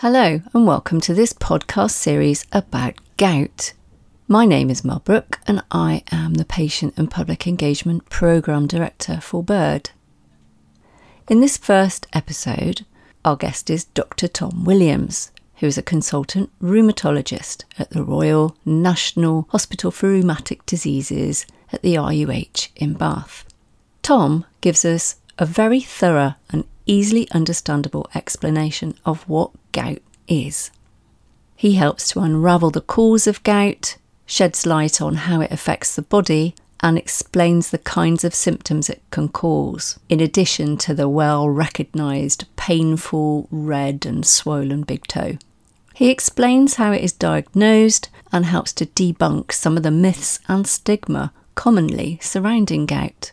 Hello, and welcome to this podcast series about gout. My name is Mel Brooke, and I am the Patient and Public Engagement Programme Director for BIRD. In this first episode, our guest is Dr. Tom Williams, who is a consultant rheumatologist at the Royal National Hospital for Rheumatic Diseases at the RUH in Bath. Tom gives us a very thorough and easily understandable explanation of what gout is. He helps to unravel the cause of gout, sheds light on how it affects the body, and explains the kinds of symptoms it can cause, in addition to the well recognised painful red and swollen big toe. He explains how it is diagnosed and helps to debunk some of the myths and stigma commonly surrounding gout.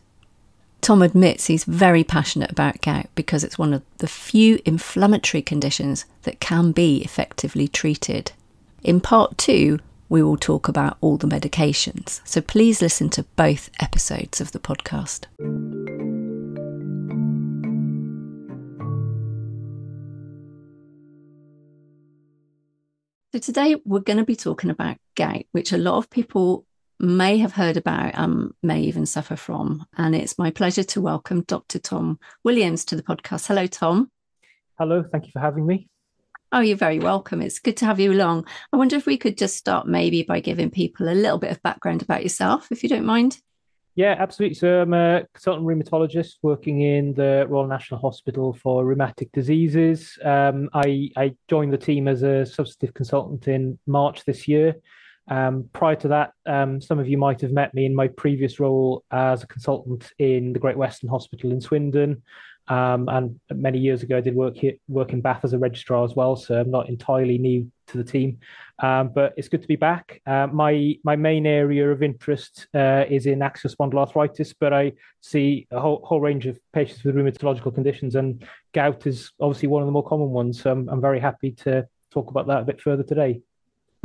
Tom admits he's very passionate about gout because it's one of the few inflammatory conditions that can be effectively treated. In part two, we will talk about all the medications, so please listen to both episodes of the podcast. So, today we're going to be talking about gout, which a lot of people may have heard about and may even suffer from. And it's my pleasure to welcome Dr. Tom Williams to the podcast. Hello, Tom. Hello, thank you for having me. Oh, you're very welcome. It's good to have you along. I wonder if we could just start maybe by giving people a little bit of background about yourself, if you don't mind. Yeah, absolutely. So I'm a consultant rheumatologist working in the Royal National Hospital for Rheumatic Diseases. Um, I, I joined the team as a substantive consultant in March this year. Um, prior to that, um, some of you might have met me in my previous role as a consultant in the Great Western Hospital in Swindon. Um, and many years ago, I did work here, work in Bath as a registrar as well. So I'm not entirely new to the team, um, but it's good to be back. Uh, my my main area of interest uh, is in axial spondyloarthritis, but I see a whole whole range of patients with rheumatological conditions, and gout is obviously one of the more common ones. So I'm, I'm very happy to talk about that a bit further today.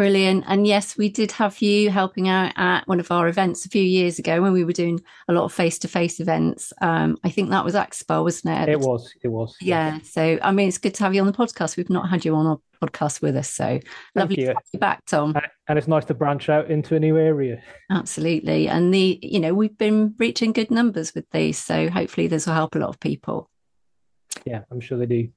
Brilliant. And yes, we did have you helping out at one of our events a few years ago when we were doing a lot of face to face events. Um, I think that was Expo, wasn't it? It was. It was. Yeah. So, I mean, it's good to have you on the podcast. We've not had you on our podcast with us. So Thank lovely you. to have you back, Tom. And it's nice to branch out into a new area. Absolutely. And the, you know, we've been reaching good numbers with these. So hopefully this will help a lot of people. Yeah, I'm sure they do.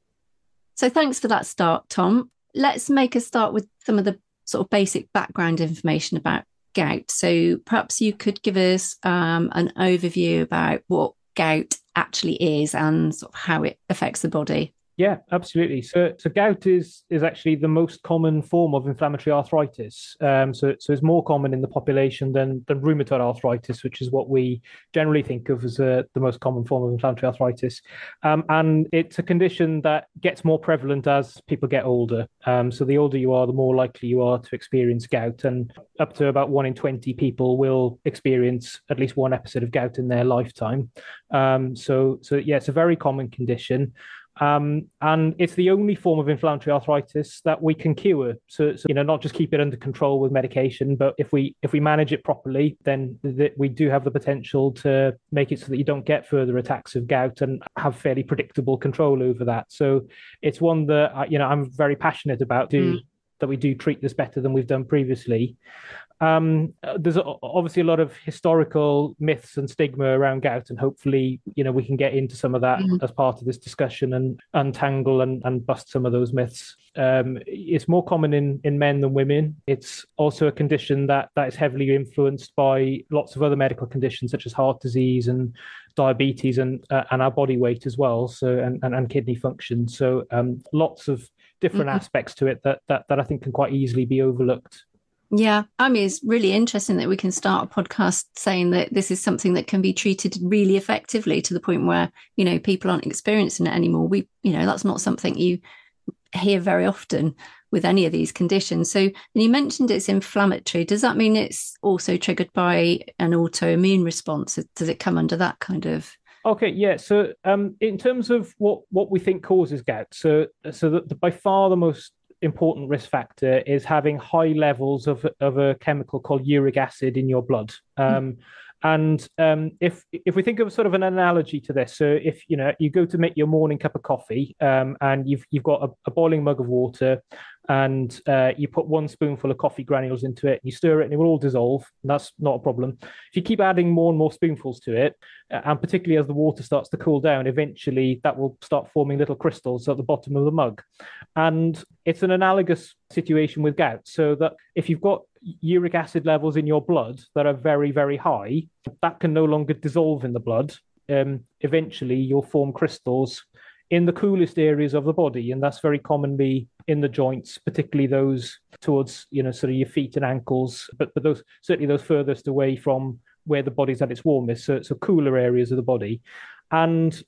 So thanks for that start, Tom. Let's make a start with some of the sort of basic background information about gout. So perhaps you could give us um, an overview about what gout actually is and sort of how it affects the body. Yeah, absolutely. So, so gout is is actually the most common form of inflammatory arthritis. Um, so, so it's more common in the population than than rheumatoid arthritis, which is what we generally think of as uh, the most common form of inflammatory arthritis. Um, and it's a condition that gets more prevalent as people get older. Um, so, the older you are, the more likely you are to experience gout, and up to about one in twenty people will experience at least one episode of gout in their lifetime. Um, so, so yeah, it's a very common condition. Um, and it's the only form of inflammatory arthritis that we can cure. So, so, you know, not just keep it under control with medication, but if we if we manage it properly, then th- we do have the potential to make it so that you don't get further attacks of gout and have fairly predictable control over that. So, it's one that you know I'm very passionate about. Do mm. that we do treat this better than we've done previously. Um, there's obviously a lot of historical myths and stigma around gout, and hopefully, you know, we can get into some of that mm-hmm. as part of this discussion and untangle and, and bust some of those myths. Um, it's more common in, in men than women. It's also a condition that, that is heavily influenced by lots of other medical conditions such as heart disease and diabetes and uh, and our body weight as well. So and and, and kidney function. So um, lots of different mm-hmm. aspects to it that, that that I think can quite easily be overlooked. Yeah, I mean, it's really interesting that we can start a podcast saying that this is something that can be treated really effectively to the point where, you know, people aren't experiencing it anymore. We, you know, that's not something you hear very often with any of these conditions. So, you mentioned it's inflammatory. Does that mean it's also triggered by an autoimmune response? Does it come under that kind of? Okay, yeah. So, um, in terms of what what we think causes gout, so so the, the by far the most important risk factor is having high levels of, of a chemical called uric acid in your blood. Um, And um, if if we think of sort of an analogy to this, so if you know you go to make your morning cup of coffee um, and you've you've got a, a boiling mug of water and uh, you put one spoonful of coffee granules into it, and you stir it, and it will all dissolve. that's not a problem. If you keep adding more and more spoonfuls to it, uh, and particularly as the water starts to cool down, eventually that will start forming little crystals at the bottom of the mug. And it's an analogous situation with gout. So that if you've got uric acid levels in your blood that are very, very high, that can no longer dissolve in the blood. Um, eventually, you'll form crystals in the coolest areas of the body, and that's very commonly in the joints, particularly those towards you know sort of your feet and ankles, but but those certainly those furthest away from where the body's at its warmest, so so cooler areas of the body, and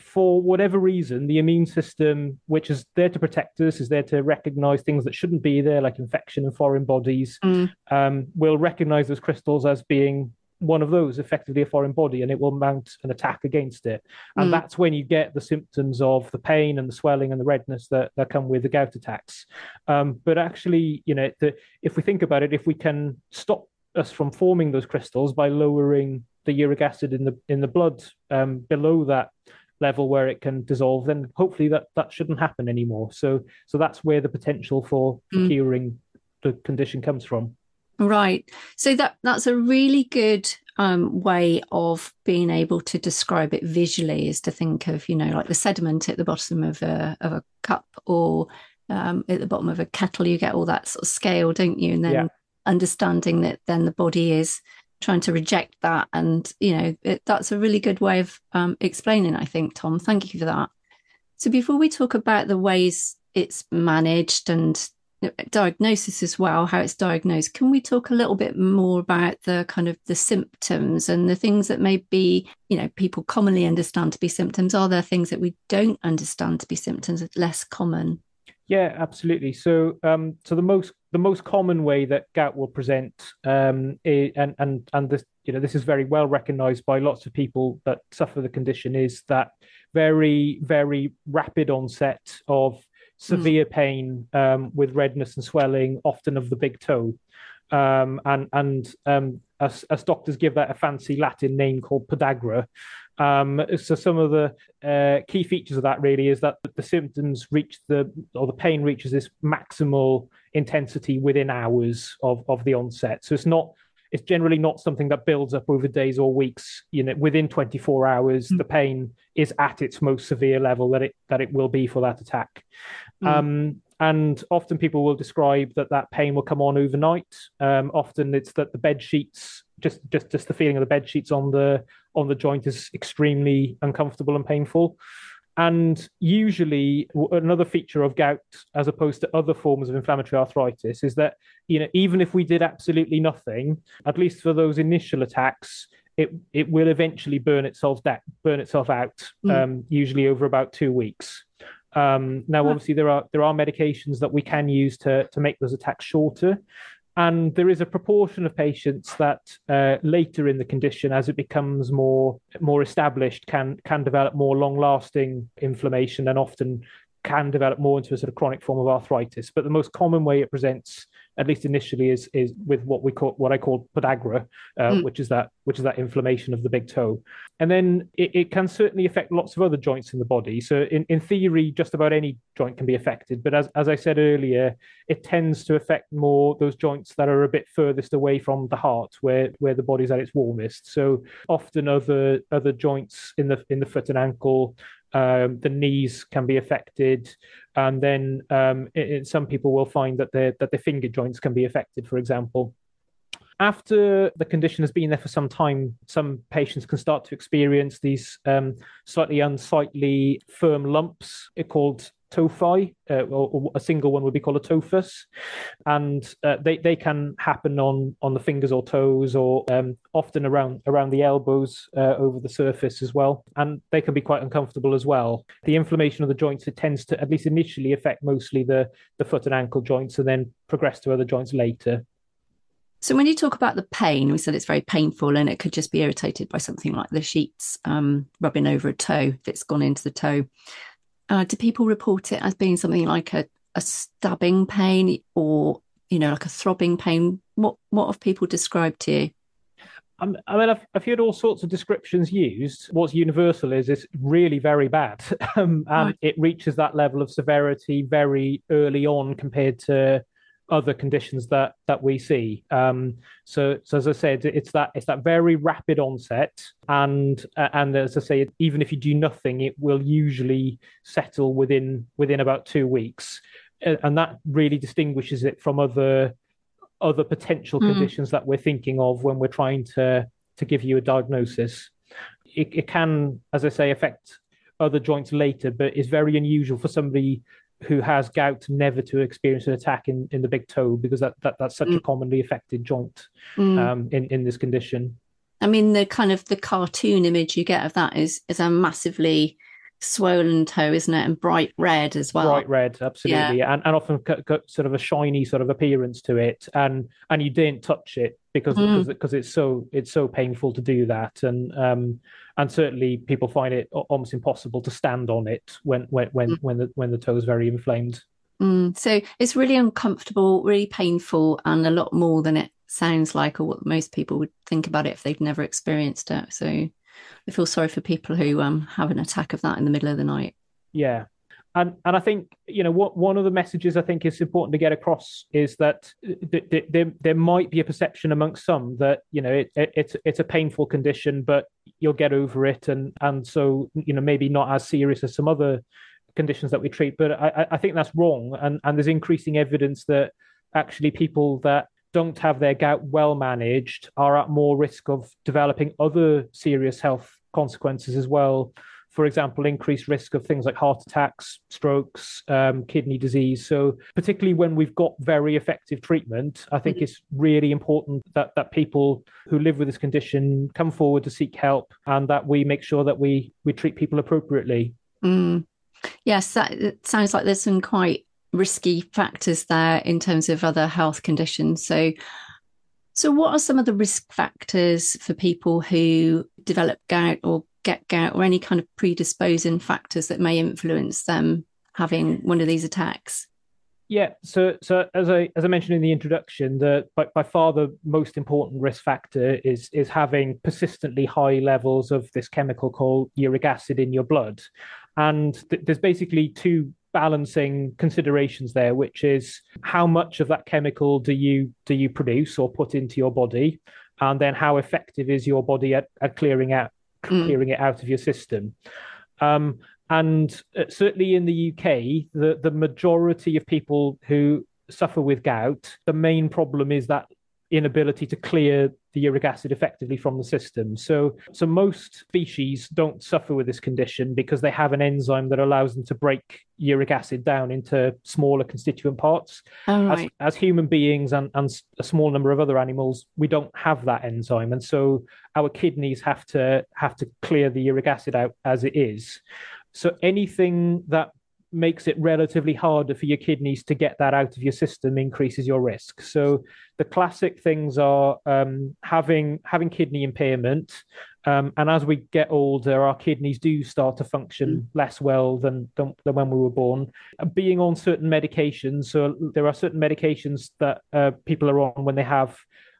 for whatever reason, the immune system, which is there to protect us, is there to recognize things that shouldn't be there, like infection and foreign bodies, mm. um, will recognize those crystals as being one of those effectively a foreign body and it will mount an attack against it and mm. that's when you get the symptoms of the pain and the swelling and the redness that, that come with the gout attacks um, but actually you know the, if we think about it if we can stop us from forming those crystals by lowering the uric acid in the in the blood um, below that level where it can dissolve then hopefully that that shouldn't happen anymore so so that's where the potential for, for mm. curing the condition comes from Right. So that that's a really good um, way of being able to describe it visually is to think of, you know, like the sediment at the bottom of a of a cup or um, at the bottom of a kettle. You get all that sort of scale, don't you? And then yeah. understanding that then the body is trying to reject that, and you know, it, that's a really good way of um, explaining. I think, Tom. Thank you for that. So before we talk about the ways it's managed and diagnosis as well how it's diagnosed. Can we talk a little bit more about the kind of the symptoms and the things that may be you know people commonly understand to be symptoms? Are there things that we don't understand to be symptoms less common? Yeah absolutely. So um so the most the most common way that gout will present um and and and this you know this is very well recognized by lots of people that suffer the condition is that very very rapid onset of severe mm. pain um, with redness and swelling, often of the big toe. Um, and and um, as, as, doctors give that a fancy Latin name called podagra. Um, so some of the uh, key features of that really is that the symptoms reach the or the pain reaches this maximal intensity within hours of, of the onset. So it's not it's generally not something that builds up over days or weeks. You know, within 24 hours, mm. the pain is at its most severe level that it that it will be for that attack. Mm. Um, and often people will describe that that pain will come on overnight. Um, often it's that the bed sheets, just just just the feeling of the bed sheets on the on the joint is extremely uncomfortable and painful. And usually, another feature of gout, as opposed to other forms of inflammatory arthritis, is that you know even if we did absolutely nothing, at least for those initial attacks, it it will eventually burn itself da- burn itself out. Mm. Um, usually over about two weeks. Um, now, obviously, there are there are medications that we can use to to make those attacks shorter, and there is a proportion of patients that uh, later in the condition, as it becomes more more established, can can develop more long lasting inflammation and often can develop more into a sort of chronic form of arthritis. But the most common way it presents at least initially, is is with what we call what I call podagra, uh, mm. which is that which is that inflammation of the big toe, and then it, it, can certainly affect lots of other joints in the body. So in, in theory, just about any joint can be affected, but as as I said earlier, it tends to affect more those joints that are a bit furthest away from the heart, where where the body's at its warmest. So often other other joints in the in the foot and ankle um, the knees can be affected, and then um, it, it, some people will find that their that their finger joints can be affected, for example. After the condition has been there for some time, some patients can start to experience these um, slightly unsightly, firm lumps called tophi, uh, or, or, a single one would be called a tophus, and uh, they they can happen on on the fingers or toes, or um, often around around the elbows uh, over the surface as well, and they can be quite uncomfortable as well. The inflammation of the joints it tends to at least initially affect mostly the the foot and ankle joints, and then progress to other joints later. So when you talk about the pain, we said it's very painful and it could just be irritated by something like the sheets um, rubbing over a toe if it's gone into the toe. Uh, do people report it as being something like a, a stabbing pain or you know like a throbbing pain? What what have people described to you? I mean, I've, I've heard all sorts of descriptions used. What's universal is it's really very bad, um, and right. it reaches that level of severity very early on compared to other conditions that that we see. Um, so, so as I said, it's that it's that very rapid onset, and uh, and as I say, even if you do nothing, it will usually settle within within about two weeks, and that really distinguishes it from other other potential mm. conditions that we're thinking of when we're trying to to give you a diagnosis. It, it can, as I say, affect other joints later, but it's very unusual for somebody who has gout never to experience an attack in, in the big toe because that, that that's such mm. a commonly affected joint mm. um, in in this condition. I mean, the kind of the cartoon image you get of that is is a massively swollen toe, isn't it? And bright red as well. Bright red, absolutely, yeah. and and often got, got sort of a shiny sort of appearance to it, and and you didn't touch it because mm. because it's so it's so painful to do that, and um and certainly people find it almost impossible to stand on it when when when mm. when the when the toe is very inflamed. Mm. So it's really uncomfortable, really painful, and a lot more than it sounds like, or what most people would think about it if they've never experienced it. So I feel sorry for people who um, have an attack of that in the middle of the night. Yeah. And, and I think you know what one of the messages I think is important to get across is that th- th- there there might be a perception amongst some that you know it, it, it's it's a painful condition but you'll get over it and and so you know maybe not as serious as some other conditions that we treat but I, I think that's wrong and and there's increasing evidence that actually people that don't have their gout well managed are at more risk of developing other serious health consequences as well. For example, increased risk of things like heart attacks, strokes, um, kidney disease. So, particularly when we've got very effective treatment, I think mm-hmm. it's really important that that people who live with this condition come forward to seek help, and that we make sure that we we treat people appropriately. Mm. Yes, that sounds like there's some quite risky factors there in terms of other health conditions. So, so what are some of the risk factors for people who develop gout or get gout, or any kind of predisposing factors that may influence them having one of these attacks? Yeah, so so as I as I mentioned in the introduction, the by, by far the most important risk factor is is having persistently high levels of this chemical called uric acid in your blood, and th- there's basically two balancing considerations there, which is how much of that chemical do you do you produce or put into your body, and then how effective is your body at, at clearing out mm. clearing it out of your system. Um, and uh, certainly in the UK, the the majority of people who suffer with gout, the main problem is that inability to clear the uric acid effectively from the system. So, so most species don't suffer with this condition because they have an enzyme that allows them to break uric acid down into smaller constituent parts. Oh, right. as, as, human beings and, and a small number of other animals, we don't have that enzyme, and so our kidneys have to have to clear the uric acid out as it is. So anything that makes it relatively harder for your kidneys to get that out of your system increases your risk. So the classic things are um, having having kidney impairment, um, and as we get older, our kidneys do start to function mm. less well than, than, than when we were born. Being on certain medications, so there are certain medications that uh, people are on when they have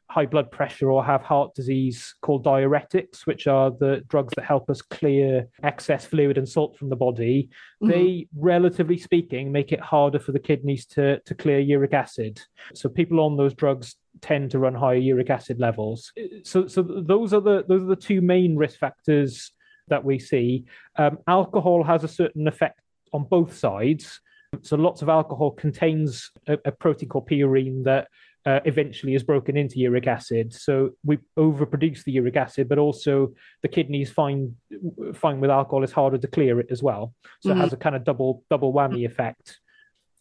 high blood pressure or have heart disease called diuretics, which are the drugs that help us clear excess fluid and salt from the body, mm-hmm. they, relatively speaking, make it harder for the kidneys to, to clear uric acid. So people on those drugs tend to run higher uric acid levels. So, so those are the those are the two main risk factors that we see. Um, alcohol has a certain effect on both sides. So lots of alcohol contains a, a protein called purine that uh, eventually is broken into uric acid. So we overproduce the uric acid, but also the kidneys find find with alcohol it's harder to clear it as well. So mm-hmm. it has a kind of double double whammy effect.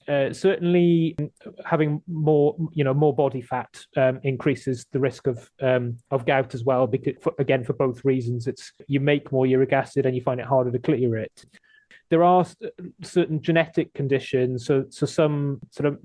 Uh, certainly, having more you know more body fat um, increases the risk of um, of gout as well. Because for, again, for both reasons, it's you make more uric acid and you find it harder to clear it there are uh, certain genetic conditions, so so some sort of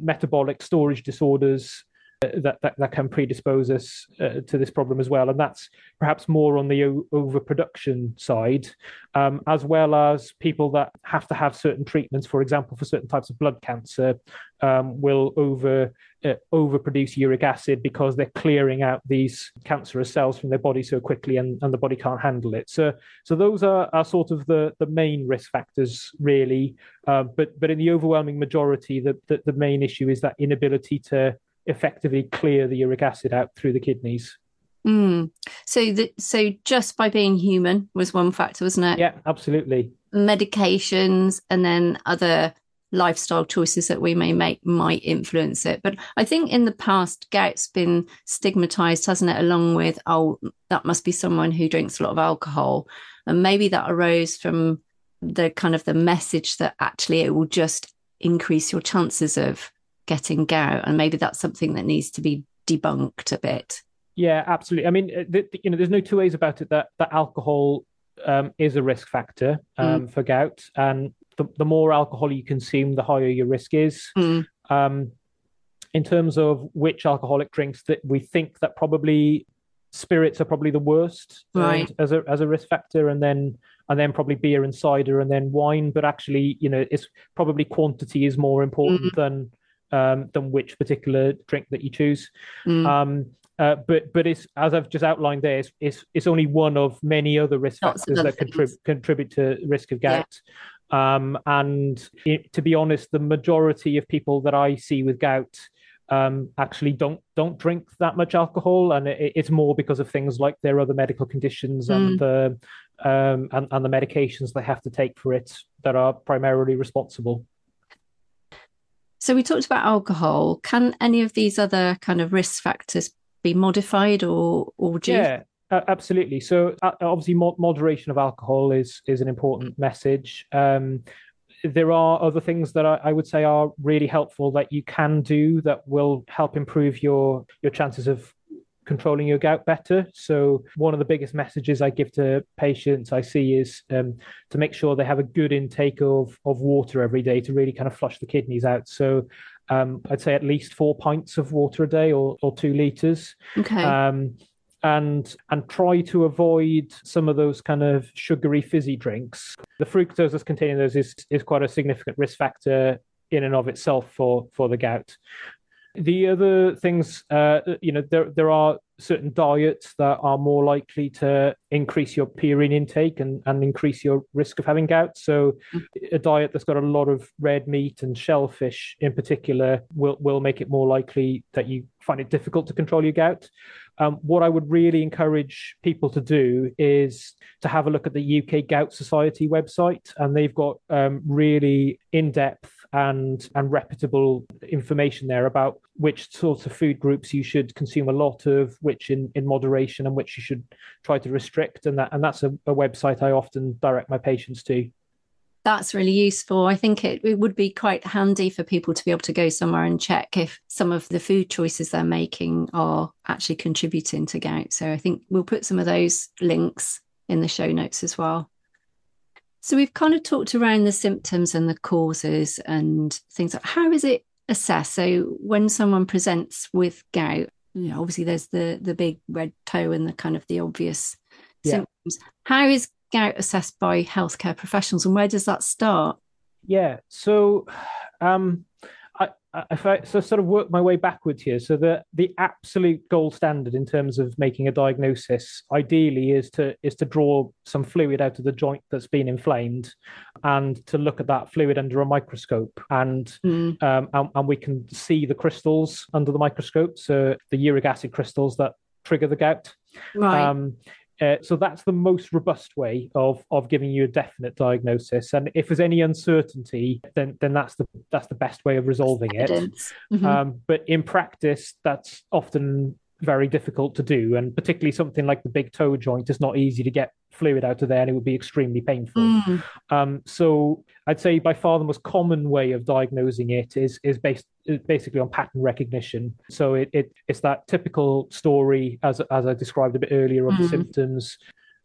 metabolic storage disorders that, that, that can predispose us uh, to this problem as well. And that's perhaps more on the o- overproduction side, um, as well as people that have to have certain treatments, for example, for certain types of blood cancer, um, will over uh, overproduce uric acid because they're clearing out these cancerous cells from their body so quickly and, and the body can't handle it. So so those are, are sort of the, the main risk factors really. Uh, but but in the overwhelming majority, the, the, the main issue is that inability to effectively clear the uric acid out through the kidneys. Mm. So the, so just by being human was one factor, wasn't it? Yeah, absolutely. Medications and then other lifestyle choices that we may make might influence it. But I think in the past, gout's been stigmatized, hasn't it? Along with, oh, that must be someone who drinks a lot of alcohol. And maybe that arose from the kind of the message that actually it will just increase your chances of getting gout. And maybe that's something that needs to be debunked a bit. Yeah, absolutely. I mean, uh, you know, there's no two ways about it that that alcohol um, is a risk factor um, mm. for gout, and the, the more alcohol you consume, the higher your risk is. Mm. Um, in terms of which alcoholic drinks that we think that probably spirits are probably the worst right. as a as a risk factor, and then and then probably beer and cider, and then wine. But actually, you know, it's probably quantity is more important mm. than um, than which particular drink that you choose. Mm. Um, uh, but but it's as I've just outlined there, it's it's, it's only one of many other risk Lots factors that contrib- contribute to risk of gout. Yeah. Um, and it, to be honest, the majority of people that I see with gout um, actually don't don't drink that much alcohol, and it, it's more because of things like their other medical conditions mm. and the um, and, and the medications they have to take for it that are primarily responsible. So we talked about alcohol. Can any of these other kind of risk factors be modified, or or do yeah, uh, absolutely. So uh, obviously, mo- moderation of alcohol is is an important message. Um, there are other things that I, I, would say are really helpful that you can do that will help improve your your chances of controlling your gout better. So one of the biggest messages I give to patients I see is um, to make sure they have a good intake of of water every day to really kind of flush the kidneys out. So um, I'd say at least four pints of water a day or, or two liters. Okay. Um, and and try to avoid some of those kind of sugary fizzy drinks. The fructose that's containing those is is quite a significant risk factor in and of itself for for the gout. The other things, uh, you know, there there are certain diets that are more likely to increase your purine intake and, and increase your risk of having gout. So, a diet that's got a lot of red meat and shellfish in particular will will make it more likely that you find it difficult to control your gout. Um, what I would really encourage people to do is to have a look at the UK Gout Society website, and they've got um, really in depth and and reputable information there about which sorts of food groups you should consume a lot of, which in, in moderation, and which you should try to restrict. And that and that's a, a website I often direct my patients to. That's really useful. I think it, it would be quite handy for people to be able to go somewhere and check if some of the food choices they're making are actually contributing to gout. So I think we'll put some of those links in the show notes as well. So we've kind of talked around the symptoms and the causes and things like how is it assessed? So when someone presents with gout, you know, obviously there's the the big red toe and the kind of the obvious yeah. symptoms. How is gout assessed by healthcare professionals and where does that start? Yeah. So um if I so sort of work my way backwards here, so the the absolute gold standard in terms of making a diagnosis, ideally, is to is to draw some fluid out of the joint that's been inflamed, and to look at that fluid under a microscope, and mm. um, and, and we can see the crystals under the microscope, so the uric acid crystals that trigger the gout. Right. Um, uh, so that's the most robust way of of giving you a definite diagnosis. And if there's any uncertainty, then then that's the that's the best way of resolving it. Mm-hmm. Um, but in practice, that's often very difficult to do, and particularly something like the big toe joint is not easy to get fluid out of there, and it would be extremely painful. Mm. Um, so I'd say by far the most common way of diagnosing it is is based basically on pattern recognition. So it, it it's that typical story as as I described a bit earlier of mm. the symptoms.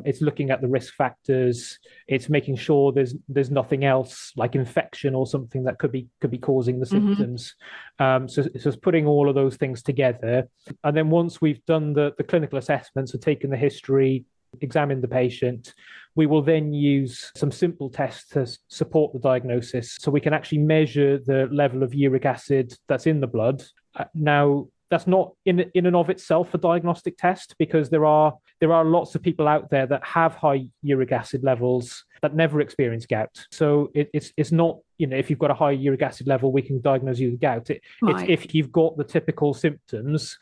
It's looking at the risk factors. It's making sure there's there's nothing else like infection or something that could be could be causing the Mhm. symptoms. Um, so, so it's putting all of those things together, and then once we've done the the clinical assessments and taken the history, examined the patient, we will then use some simple tests to support the diagnosis, so we can actually measure the level of uric acid that's in the blood. Uh, now that's not in in and of itself a diagnostic test because there are there are lots of people out there that have high uric acid levels that never experience gout. So it, it's it's not you know if you've got a high uric acid level, we can diagnose you with gout. It, Right. It's if you've got the typical symptoms,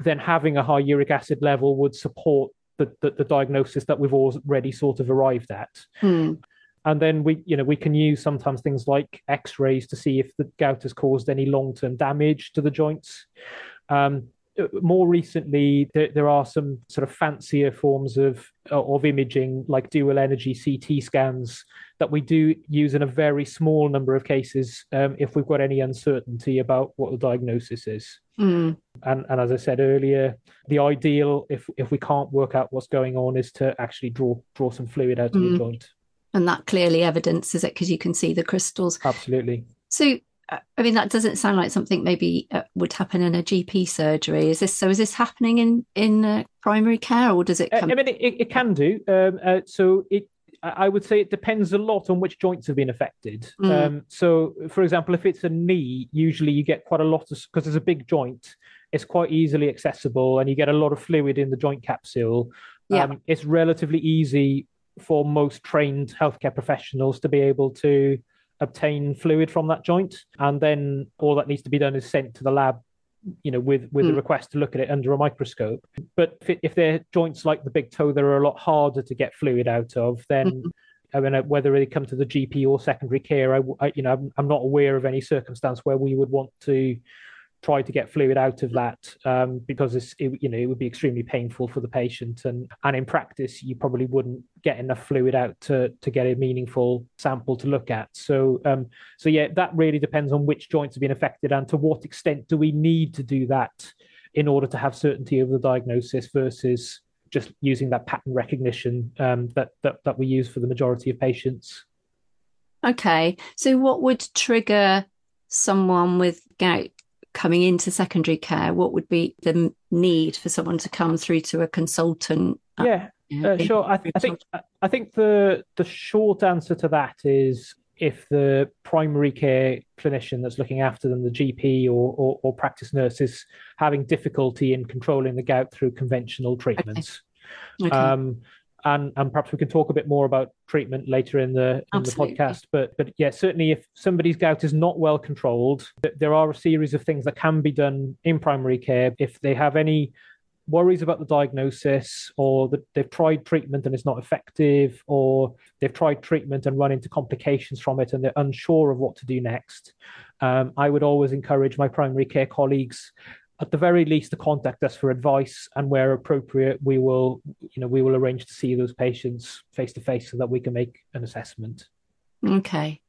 then having a high uric acid level would support the, the, the diagnosis that we've already sort of arrived at. Hmm. and then we you know we can use sometimes things like x-rays to see if the gout has caused any long-term damage to the joints. Um, more recently there, there are some sort of fancier forms of of imaging like dual energy ct scans that we do use in a very small number of cases um, if we've got any uncertainty about what the diagnosis is Hmm. and and as I said earlier, the ideal if if we can't work out what's going on is to actually draw draw some fluid out of Mm. the joint. And that clearly evidences it because you can see the crystals. Absolutely. So, uh, I mean, that doesn't sound like something maybe uh, would happen in a GP surgery. Is this so? Is this happening in in uh, primary care, or does it Uh, come? I mean, it, it it can do. Um, uh, so it. I would say it depends a lot on which joints have been affected. Mm. Um, so, for example, if it's a knee, usually you get quite a lot of because it's a big joint. It's quite easily accessible, and you get a lot of fluid in the joint capsule. Yeah. Um, it's relatively easy for most trained healthcare professionals to be able to obtain fluid from that joint, and then all that needs to be done is sent to the lab, you know, with with a Mm. request to look at it under a microscope. But if, it, if they're joints like the big toe, they're a lot harder to get fluid out of. Then, Mhm. I mean, uh, whether they come to the GP or secondary care, I, I you know, I'm, I'm not aware of any circumstance where we would want to try to get fluid out of that um, because it's it, you know it would be extremely painful for the patient. And and in practice you probably wouldn't get enough fluid out to to get a meaningful sample to look at. So um so yeah that really depends on which joints have been affected and to what extent do we need to do that in order to have certainty of the diagnosis versus just using that pattern recognition um, that, that that we use for the majority of patients. Okay, so what would trigger someone with gout coming into secondary care? What would be the need for someone to come through to a consultant? uh, yeah Uh, sure. I, th- I think I think the the short answer to that is if the primary care clinician that's looking after them, the GP or, or, or practice nurse, is having difficulty in controlling the gout through conventional treatments. Okay. Um, and and perhaps we can talk a bit more about treatment later in the in Absolutely. the podcast. But but yeah, certainly if somebody's gout is not well controlled, th- there are a series of things that can be done in primary care if they have any worries about the diagnosis or that they've tried treatment and it's not effective or they've tried treatment and run into complications from it and they're unsure of what to do next um, i would always encourage my primary care colleagues at the very least to contact us for advice and where appropriate we will you know we will arrange to see those patients face to face so that we can make an assessment Okay.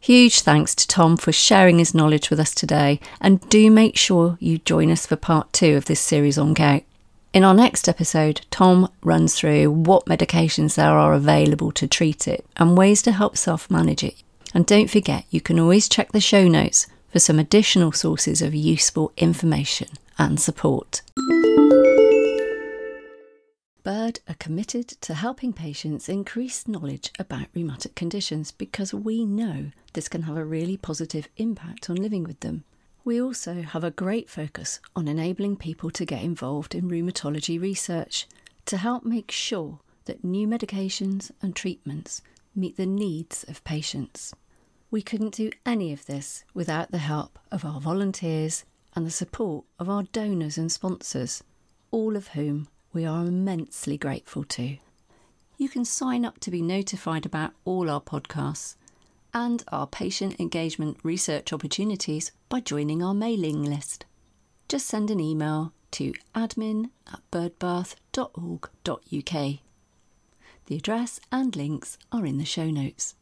Huge thanks to Tom for sharing his knowledge with us today, and do make sure you join us for part two of this series on gout. In our next episode, Tom runs through what medications there are available to treat it and ways to help self manage it. And don't forget, you can always check the show notes for some additional sources of useful information and support. Bird are committed to helping patients increase knowledge about rheumatic conditions because we know this can have a really positive impact on living with them. We also have a great focus on enabling people to get involved in rheumatology research to help make sure that new medications and treatments meet the needs of patients. We couldn't do any of this without the help of our volunteers and the support of our donors and sponsors, all of whom we are immensely grateful to. You can sign up to be notified about all our podcasts and our patient engagement research opportunities by joining our mailing list. Just send an email to admin at birdbath.org.uk. The address and links are in the show notes.